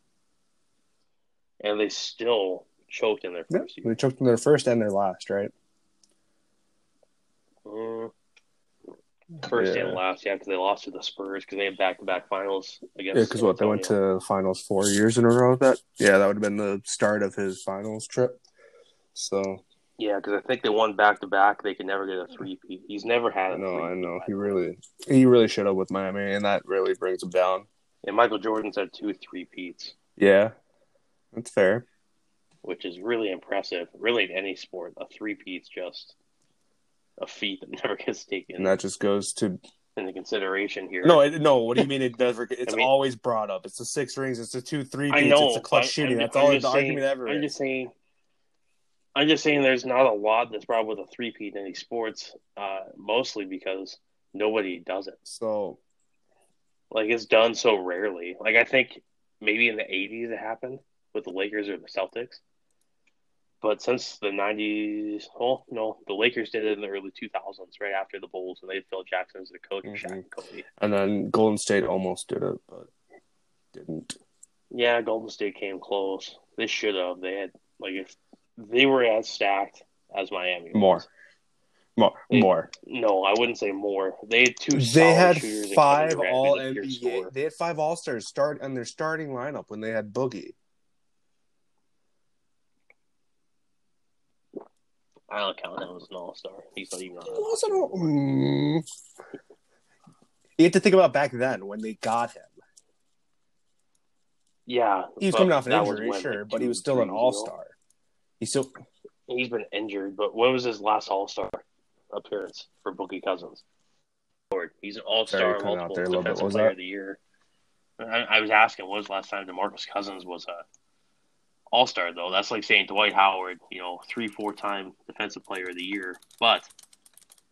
and they still choked in their Yeah, first they took them their first and their last, right? Mm. First Yeah. and last, yeah, because they lost to the Spurs because they had back-to-back finals against. Yeah, because what they went to finals four years in a row. That yeah, that would have been the start of his finals trip. So Yeah, because I think they won back-to-back. They could never get a three-peat. He's never had know, I know, he really, he really should have with Miami, and that really brings him down. And Michael Jordan's had two three-peats. Yeah, that's fair. which is really impressive. Really, in any sport, a three-peat's just a feat that *laughs* never gets taken And that just goes to into consideration here. no, it, no. What do you mean it never? *laughs* It's I mean- always brought up. It's the six rings. It's the two three I beats. know. It's a clutch shooting. That's I'm all the saying- argument ever. I'm is. just saying. I'm just saying there's not a lot that's brought up with a three-peat in any sports, uh, mostly because nobody does it. So Like it's done so rarely. Like I think maybe in the '80s it happened with the Lakers or the Celtics, but since the '90s, oh no, the Lakers did it in the early 2000s, right after the Bulls, and they had Phil Jackson as the coach and Shaq and Kobe. and then Golden State almost did it, but didn't. Yeah, Golden State came close. They should have. They had like if they were as stacked as Miami. was. More, more, They- more. No, I wouldn't say more. They had two. They solid had shooters five All who's a pure NBA. scorer. They had five All Stars start on their starting lineup when they had Boogie. I don't count him as an all star. He's not even. He wasn't. a- Mm. You have to think about back then when they got him. Yeah, He was coming off an injury, when, sure, like, but he was still an all star. He still He's been injured, but when was his last All Star appearance for Boogie Cousins? He's an All Star, cut out there a little bit. defensive What was player that? of the year. I, I was asking, what was the last time DeMarcus Cousins was a All Star? Though that's like saying Dwight Howard, you know, three, four time Defensive Player of the Year, but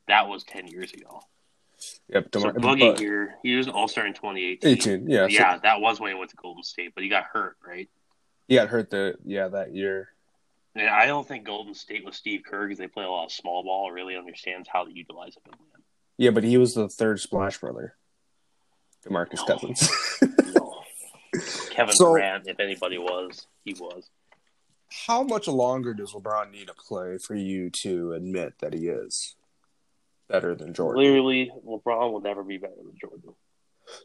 that was ten years ago. yep. So Boogie here, he was an All Star in 2018. 18, yeah. so yeah, that was when he went to Golden State, but he got hurt, right? he got hurt the yeah that year. And I don't think Golden State with Steve Kerr, because they play a lot of small ball, really understands how to utilize a big man. Yeah, but he was the third Splash brother, Demarcus No. Cousins. *laughs* Kevin So- Durant, if anybody was, he was. How much longer does LeBron need to play for you to admit that he is better than Jordan? Clearly, LeBron will never be better than Jordan.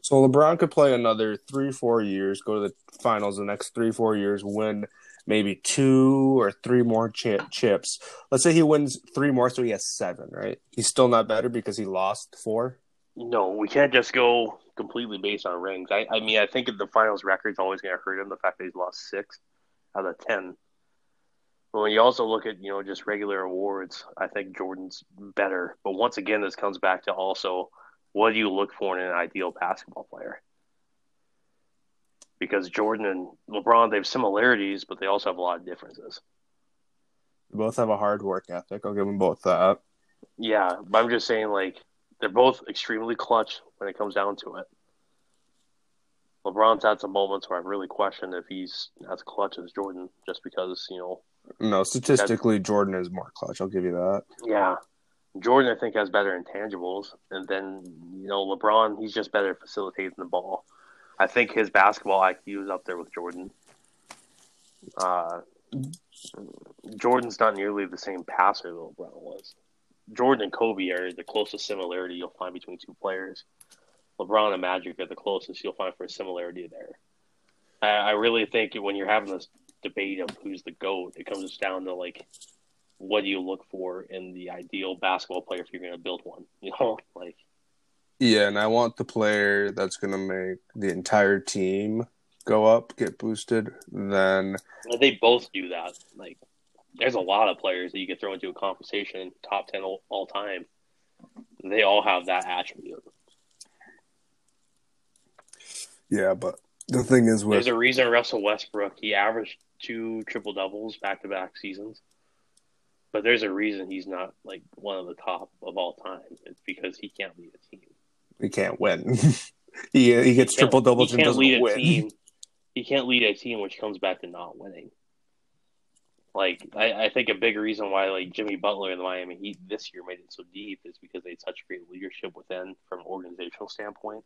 So LeBron could play another three, four years, go to the finals the next three, four years, win maybe two or three more chi- chips. Let's say he wins three more, so he has seven, right? He's still not better because he lost four. No, we can't just go completely based on rings. I, I mean, I think the finals record's always going to hurt him. The fact that he's lost six out of ten. But when you also look at you know just regular awards, I think Jordan's better. But once again, this comes back to also what do you look for in an ideal basketball player? Because Jordan and LeBron, they have similarities, but they also have a lot of differences. They both have a hard work ethic. I'll give them both that. Yeah, but I'm just saying, like, they're both extremely clutch when it comes down to it. LeBron's had some moments where I've really questioned if he's as clutch as Jordan, just because you know. No, statistically, Jordan is more clutch. I'll give you that. Yeah, Jordan I think has better intangibles, and then you know LeBron he's just better facilitating the ball. I think his basketball IQ is up there with Jordan. Uh, Jordan's not nearly the same passer that LeBron was. Jordan and Kobe are the closest similarity you'll find between two players. LeBron and Magic are the closest you'll find for a similarity there. I, I really think when you're having this debate of who's the GOAT, it comes down to like what do you look for in the ideal basketball player if you're going to build one? *laughs* You know, like yeah, and I want the player that's going to make the entire team go up, get boosted. Then they both do that. Like, there's a lot of players that you could throw into a conversation, top ten all, all time. They all have that attribute. Yeah, but the thing is, with there's a reason Russell Westbrook he averaged two triple doubles back to back seasons. But there's a reason he's not like one of the top of all time. It's because he can't lead a team. He can't win. *laughs* he he gets he triple doubles and doesn't lead win. Team. *laughs* He can't lead a team, which comes back to not winning. Like I, I think a big reason why like Jimmy Butler and the Miami Heat this year made it so deep is because they had such great leadership within from an organizational standpoint.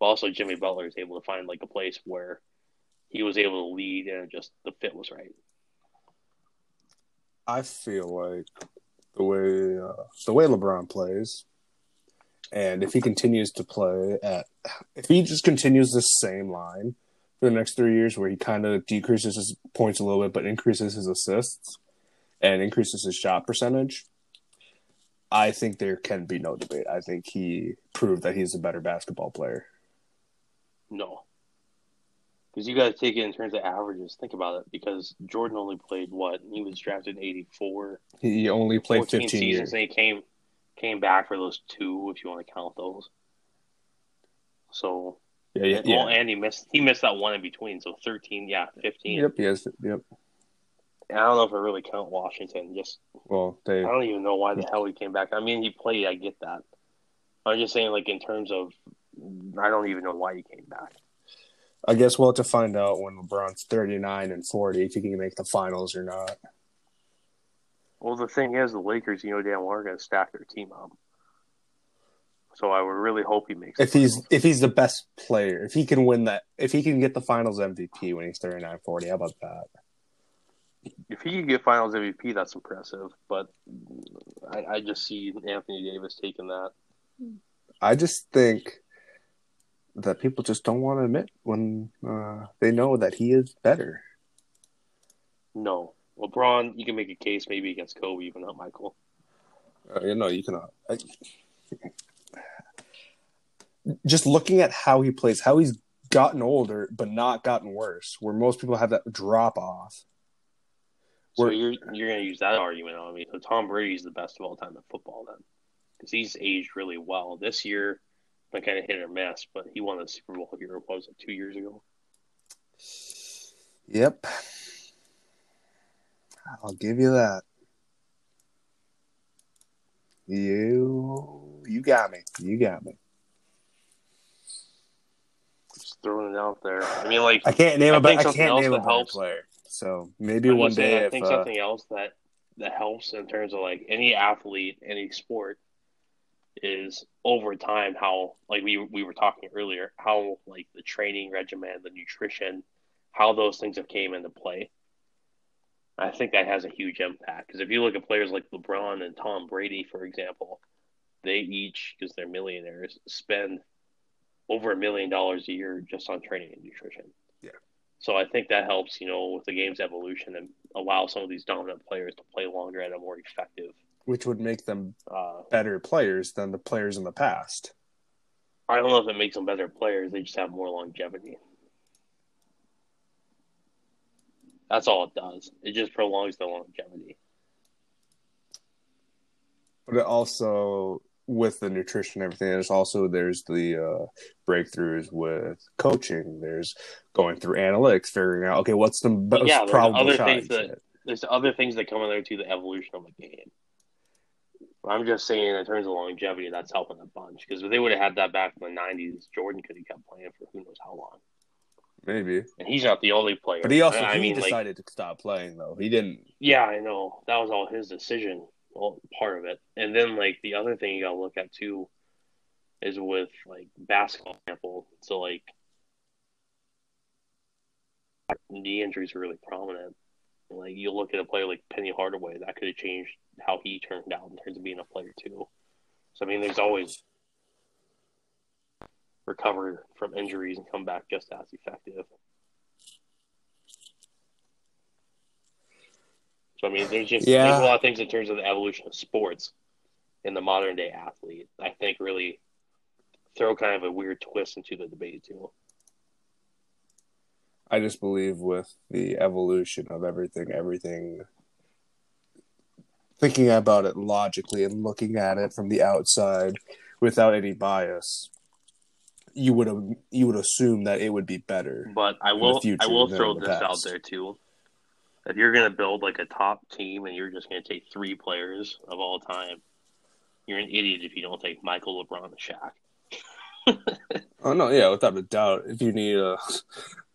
But also Jimmy Butler is able to find like a place where he was able to lead and just the fit was right. I feel like the way uh, the way LeBron plays, and if he continues to play at, if he just continues the same line for the next three years, where he kind of decreases his points a little bit, but increases his assists and increases his shot percentage, I think there can be no debate. I think he proved that he's a better basketball player. No, because you got to take it in terms of averages. Think about it. Because Jordan only played what? He was drafted in '84. He only played 15 seasons, years. and he came came back for those two, if you want to count those. So yeah, yeah, yeah. Well, and he missed he missed that one in between, so 13, yeah, 15. Yep, yes, yep. And I don't know if I really count Washington. Just well, they. I don't even know why the hmm. hell he came back. I mean, he played. I get that. I'm just saying, like in terms of, I don't even know why he came back. I guess we'll have to find out when LeBron's 39 and 40 if he can make the finals or not. Well, the thing is, the Lakers, you know, damn well are going to stack their team up. So I would really hope he makes. If he's if he's the best player, if he can win that, if he can get the Finals MVP when he's 39, 40, how about that? If he can get Finals MVP, that's impressive. But I, I just see Anthony Davis taking that. I just think that people just don't want to admit when uh, they know that he is better. No, LeBron, you can make a case maybe against Kobe, even not Michael. Uh, you know, you cannot. I, just looking at how he plays, how he's gotten older but not gotten worse, where most people have that drop off. So you're you're going to use that argument on me. So Tom Brady's the best of all time in football, then, because he's aged really well. This year, I kind of hit or miss, but he won the Super Bowl here. What was it two years ago? Yep, I'll give you that. You you got me. You got me. Just throwing it out there. I mean, like I can't name I a I can't name a helps. player. So maybe I'm one day. Saying, I think uh, something else that that helps in terms of like any athlete, any sport is over time how like we we were talking earlier how like the training regimen the nutrition how those things have came into play i think that has a huge impact because if you look at players like lebron and tom brady for example they each because they're millionaires spend over a million dollars a year just on training and nutrition yeah so i think that helps you know with the game's evolution and allow some of these dominant players to play longer and a more effective which would make them uh, better players than the players in the past. I don't know if it makes them better players. They just have more longevity. That's all it does. It just prolongs the longevity. But it also with the nutrition and everything, there's also there's the uh, breakthroughs with coaching. There's going through analytics, figuring out okay, what's the most yeah, there's probable other shot. things that- There's other things that come in there too, the evolution of the game. I'm just saying, in terms of longevity, that's helping a bunch. Because if they would have had that back in the '90s, Jordan could have kept playing for who knows how long. Maybe, And he's not the only player. but he also I he mean, like, decided to stop playing though. He didn't. Yeah, I know. That was all his decision. Well, part of it. And then like the other thing you gotta look at too is with like basketball example. So like knee injuries are really prominent. Like you look at a player like Penny Hardaway, that could have changed how he turned out in terms of being a player too. So I mean there's always recover from injuries and come back just as effective. So I mean, there's just Yeah. there's a lot of things in terms of the evolution of sports in the modern day athlete. I think really throw kind of a weird twist into the debate too. I just believe with the evolution of everything, everything. Thinking about it logically and looking at it from the outside without any bias, you would you would assume that it would be better. But I will I will throw this out there too. If you're gonna build like a top team and you're just gonna take three players of all time, you're an idiot if you don't take Michael LeBron and Shaq. *laughs* Oh no, yeah, without a doubt. If you need a,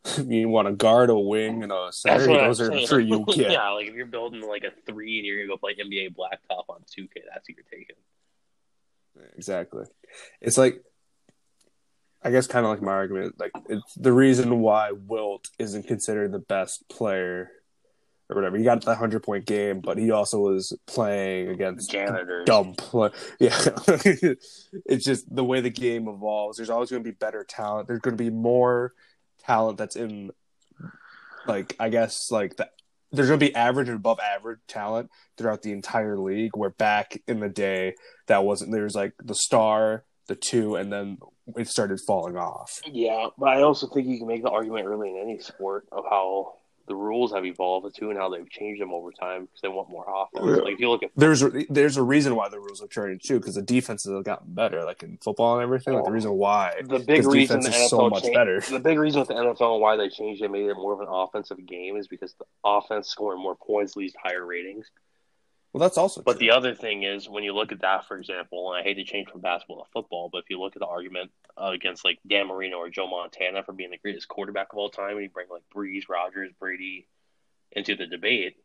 if you want a guard, a wing, and a center, those I'm are three you *laughs* get. yeah, like if you're building like a three and you're gonna go play NBA blacktop on 2K, that's what you're taking. Exactly. It's like, I guess, kind of like my argument. Like, it's the reason why Wilt isn't considered the best player or whatever. He got the hundred point game, but he also was playing against Janitors. dumb play. *laughs* Yeah, it's just the way the game evolves. There's always going to be better talent. There's going to be more talent that's in, like I guess, like the. There's going to be average and above average talent throughout the entire league. Where back in the day, that wasn't. There was like the star, the two, and then it started falling off. Yeah, but I also think you can make the argument really in any sport of how the rules have evolved too and how they've changed them over time because they want more offense. Like if you look at There's a, there's a reason why the rules have changed too, because the defenses have gotten better, like in football and everything. Like the oh, reason why the big reason the is so much changed- better. The big reason with the NFL and why they changed it, made it more of an offensive game, is because the offense scoring more points leads to higher ratings. Well, that's also. But true. the other thing is, when you look at that, for example, and I hate to change from basketball to football, but if you look at the argument uh, against like Dan Marino or Joe Montana for being the greatest quarterback of all time, and you bring like Brees, Rodgers, Brady into the debate,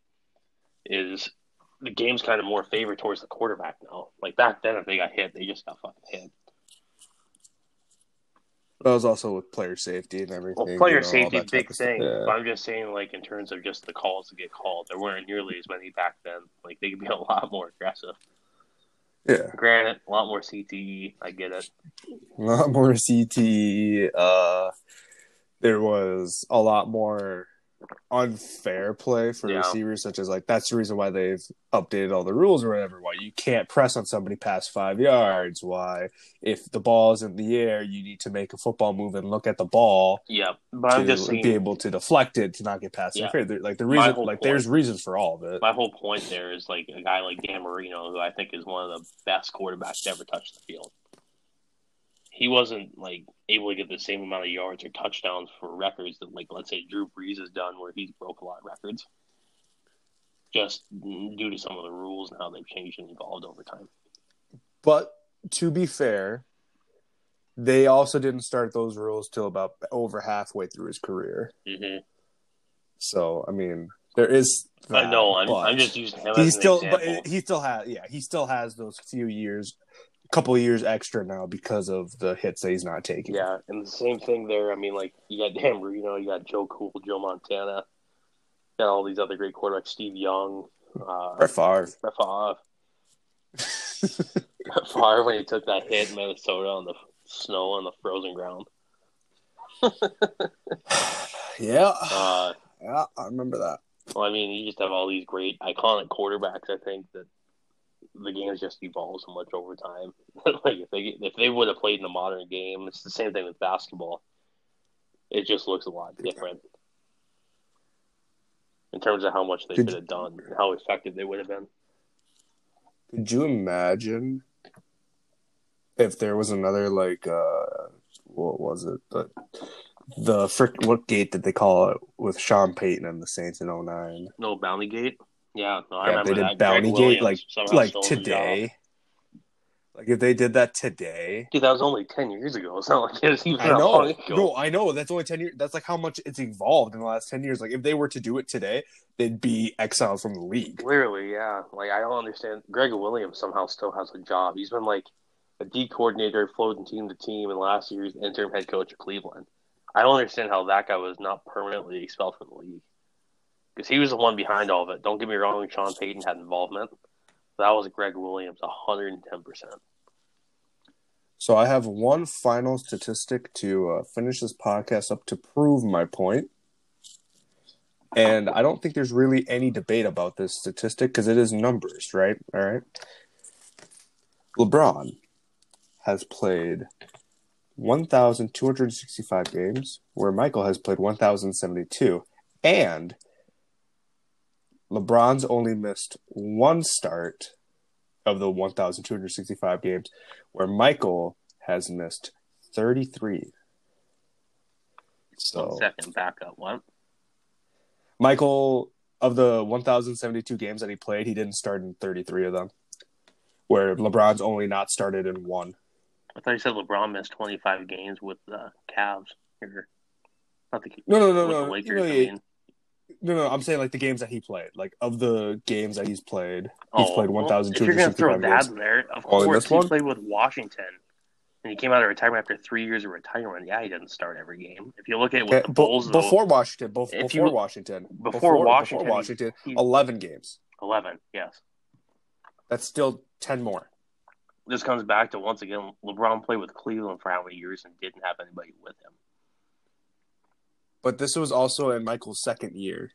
is the game's kind of more favored towards the quarterback now. Like back then, if they got hit, they just got fucking hit. That was also with player safety and everything. Well, player you know, safety, that type big thing. Yeah. But I'm just saying, like in terms of just the calls that get called, there weren't nearly as many back then. Like they could be a *laughs* lot more aggressive. yeah, Granted, a lot more CTE. I get it. a lot more CTE. Uh, there was a lot more unfair play for Yeah. receivers, such as like that's the reason why they've updated all the rules or whatever. Why you can't press on somebody past five yards. Why if the ball's in the air, you need to make a football move and look at the ball Yeah, but I'm to just saying. be able to deflect it to not get past Yeah. the. Like the reason, like point- there's reasons for all of it. My whole point there is like a guy like Dan Marino, who I think is one of the best quarterbacks to ever touch the field. He wasn't like able to get the same amount of yards or touchdowns for records that like let's say Drew Brees has done, where he's broke a lot of records, just due to some of the rules and how they've changed and evolved over time. But to be fair, they also didn't start those rules till about over halfway through his career. Mm-hmm. So I mean, there is. I know. I'm, I'm just using him as still, but he still has. Yeah, he still has those few years, couple of years extra now because of the hits that he's not taking. Yeah, and the same thing there. I mean, like you got Dan Marino, you got Joe Cool, Joe Montana, got all these other great quarterbacks, Steve Young, uh, Brett Favre. Brett Favre. *laughs* Brett Favre when he took that hit in Minnesota on the snow on the frozen ground. *sighs* yeah, Uh, yeah, I remember that. well, I mean, you just have all these great iconic quarterbacks. I think that the game has just evolved so much over time. *laughs* like if they if they would have played in a modern game, it's the same thing with basketball. It just looks a lot different in terms of how much they Did- could have done and how effective they would have been. Could you imagine if there was another like uh what was it? The the frick what gate did they call it with Sean Payton and the Saints in 09? No Bounty Gate. Yeah, no, I Yeah, remember they did that. Bounty Greg Gate like like stole his job. today. Like if they did that today, Dude, that was only ten years ago. It's not like it was even I know. No, I know. That's only ten years. That's like how much it's evolved in the last ten years. Like if they were to do it today, they'd be exiled from the league. Literally, yeah. Like I don't understand. Gregg Williams somehow still has a job. He's been like a D coordinator, floating team to team, and last year's interim head coach of Cleveland. I don't understand how that guy was not permanently expelled from the league because he was the one behind all of it. Don't get me wrong; Sean Payton had involvement. That was Gregg Williams, hundred and ten percent. So I have one final statistic to uh, finish this podcast up to prove my point. And I don't think there's really any debate about this statistic because it is numbers, right? All right. LeBron has played 1,265 games, where Michael has played 1,072. And LeBron's only missed one start of the 1,265 games, where Michael has missed 33. So One second, back up. What? Michael, of the 1,072 games that he played, he didn't start in 33 of them, where LeBron's only not started in one. I thought you said LeBron missed twenty five games with the Cavs. Or, not the No, no, no, no. the Lakers. You know, I mean, No, no, I'm saying like the games that he played. Like of the games that he's played, he's oh, played Oh, well, you're gonna 1,265 throw that in there, of course he one? played with Washington, and he came out of retirement after three years of retirement. Yeah, he didn't start every game. If you look at with Okay, the Bulls, though, before Washington, bef- before you- Washington, before Washington, before Washington, he- 11 games. eleven, yes. That's still 10 more. This comes back to once again, LeBron played with Cleveland for how many years and didn't have anybody with him. But this was also in Michael's second year.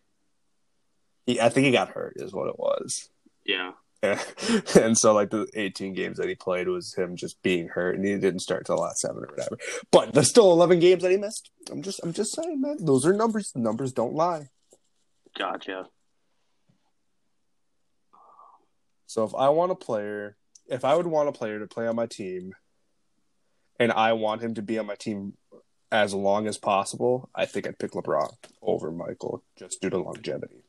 He, I think he got hurt, is what it was. Yeah, *laughs* and so, like the 18 games that he played was him just being hurt, and he didn't start till the last seven or whatever. But there's still 11 games that he missed. I'm just, I'm just saying, man. Those are numbers. Numbers don't lie. gotcha. So if I want a player, if I would want a player to play on my team, and I want him to be on my team as long as possible, I think I'd pick LeBron over Michael just due to longevity.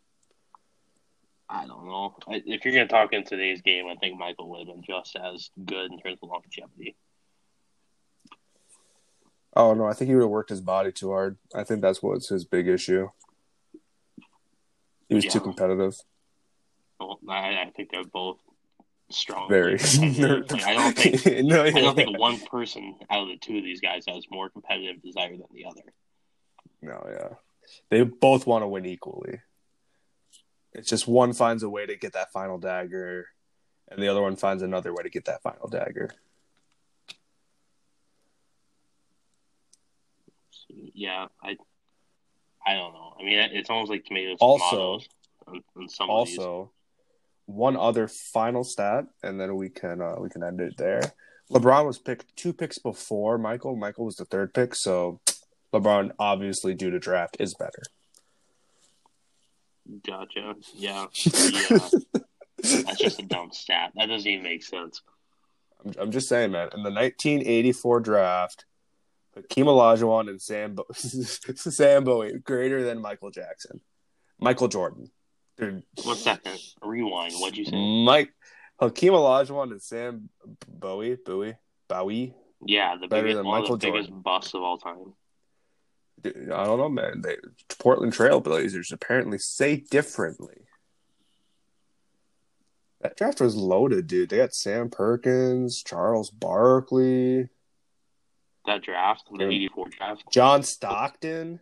I don't know. I, if you're gonna talk in today's game, I think Michael would have been just as good in terms of longevity. Oh no, I think he would have worked his body too hard. I think that's what's his big issue. He was too competitive. Well, I, I think they're both strong. Very. Like, I *laughs* don't think *laughs* no, I don't think one person out of the two of these guys has more competitive desire than the other. No, yeah. They both want to win equally. It's just one finds a way to get that final dagger, and the other one finds another way to get that final dagger. Yeah, I I don't know. I mean, it's almost like tomatoes. Also- on, on. Also, one other final stat, and then we can uh, we can end it there. LeBron was picked two picks before Michael. Michael was the third pick, so LeBron, obviously due to draft, is better. Gotcha. Yeah. *laughs* yeah. That's just a dumb stat. That doesn't even make sense. I'm, I'm just saying, man. In the 1984 draft, Hakeem Olajuwon and Sam Bo- *laughs* Sam Bowie greater than Michael Jackson, Michael Jordan. Dude, One second. Rewind. What'd you say? Mike Hakeem Olajuwon and Sam Bowie, Bowie, Bowie. Yeah, the Better biggest, than of Michael the biggest busts of all time. Dude, I don't know, man. They Portland Trailblazers apparently say differently. That draft was loaded, dude. They got Sam Perkins, Charles Barkley, That draft, the Yeah. '84 draft. John Stockton.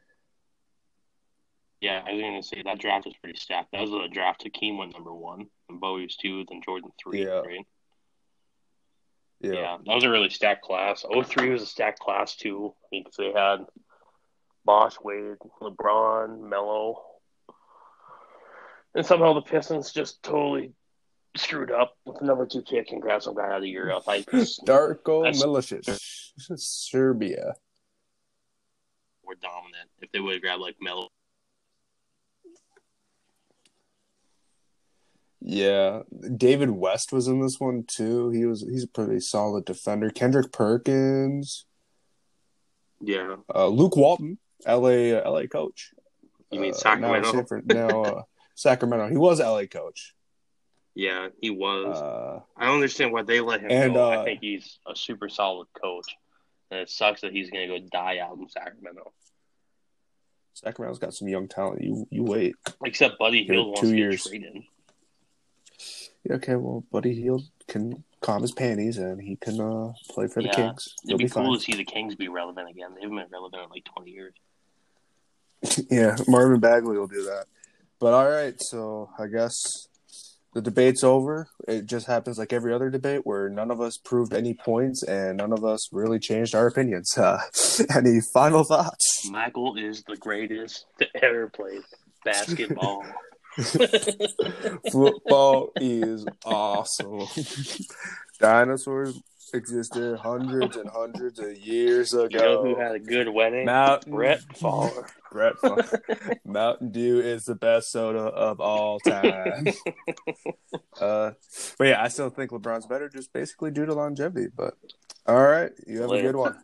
Yeah, I was gonna say that draft was pretty stacked. That was the draft. Hakeem went number one, and Bowie was two, then Jordan three. Yeah. Right? Yeah. Yeah, that was a really stacked class. 03 was a stacked class too. I mean, 'cause they had Bosh, Wade, LeBron, Melo, and somehow the Pistons just totally screwed up with the number two pick and grabbed some guy out of Europe. I *laughs* Darko Milicic, Serbia. were dominant. If they would have grabbed like Melo, Yeah, David West was in this one too. He was he's a pretty solid defender. Kendrick Perkins, Yeah. uh, Luke Walton, LA uh, LA coach. You mean Uh, Sacramento? Now, Sanford- now uh, *laughs* Sacramento. He was LA coach. Yeah, he was. Uh, I don't understand why they let him and, go. uh, I think he's a super solid coach. And it sucks that he's going to go die out in Sacramento. Sacramento's got some young talent. You you wait. Except Buddy Hield wants two to years. get traded. Okay, well, Buddy Hield can calm his panties and he can uh, play for the Yeah, Kings. He'll It'd be, be, cool to see the Kings be relevant again. They haven't been relevant in like 20 years. *laughs* Yeah, Marvin Bagley will do that. But all right, so I guess the debate's over. It just happens like every other debate where none of us proved any points and none of us really changed our opinions. *laughs* Uh, any final thoughts? Michael is the greatest to ever play basketball. *laughs* *laughs* Football is awesome. *laughs* Dinosaurs existed hundreds and hundreds of years ago. you know who had a good wedding? Mountain Brett Favre. *laughs* Brett Favre. Mountain Dew is the best soda of all time. uh, but yeah, I still think LeBron's better, just basically due to longevity. But all right, you have a good one.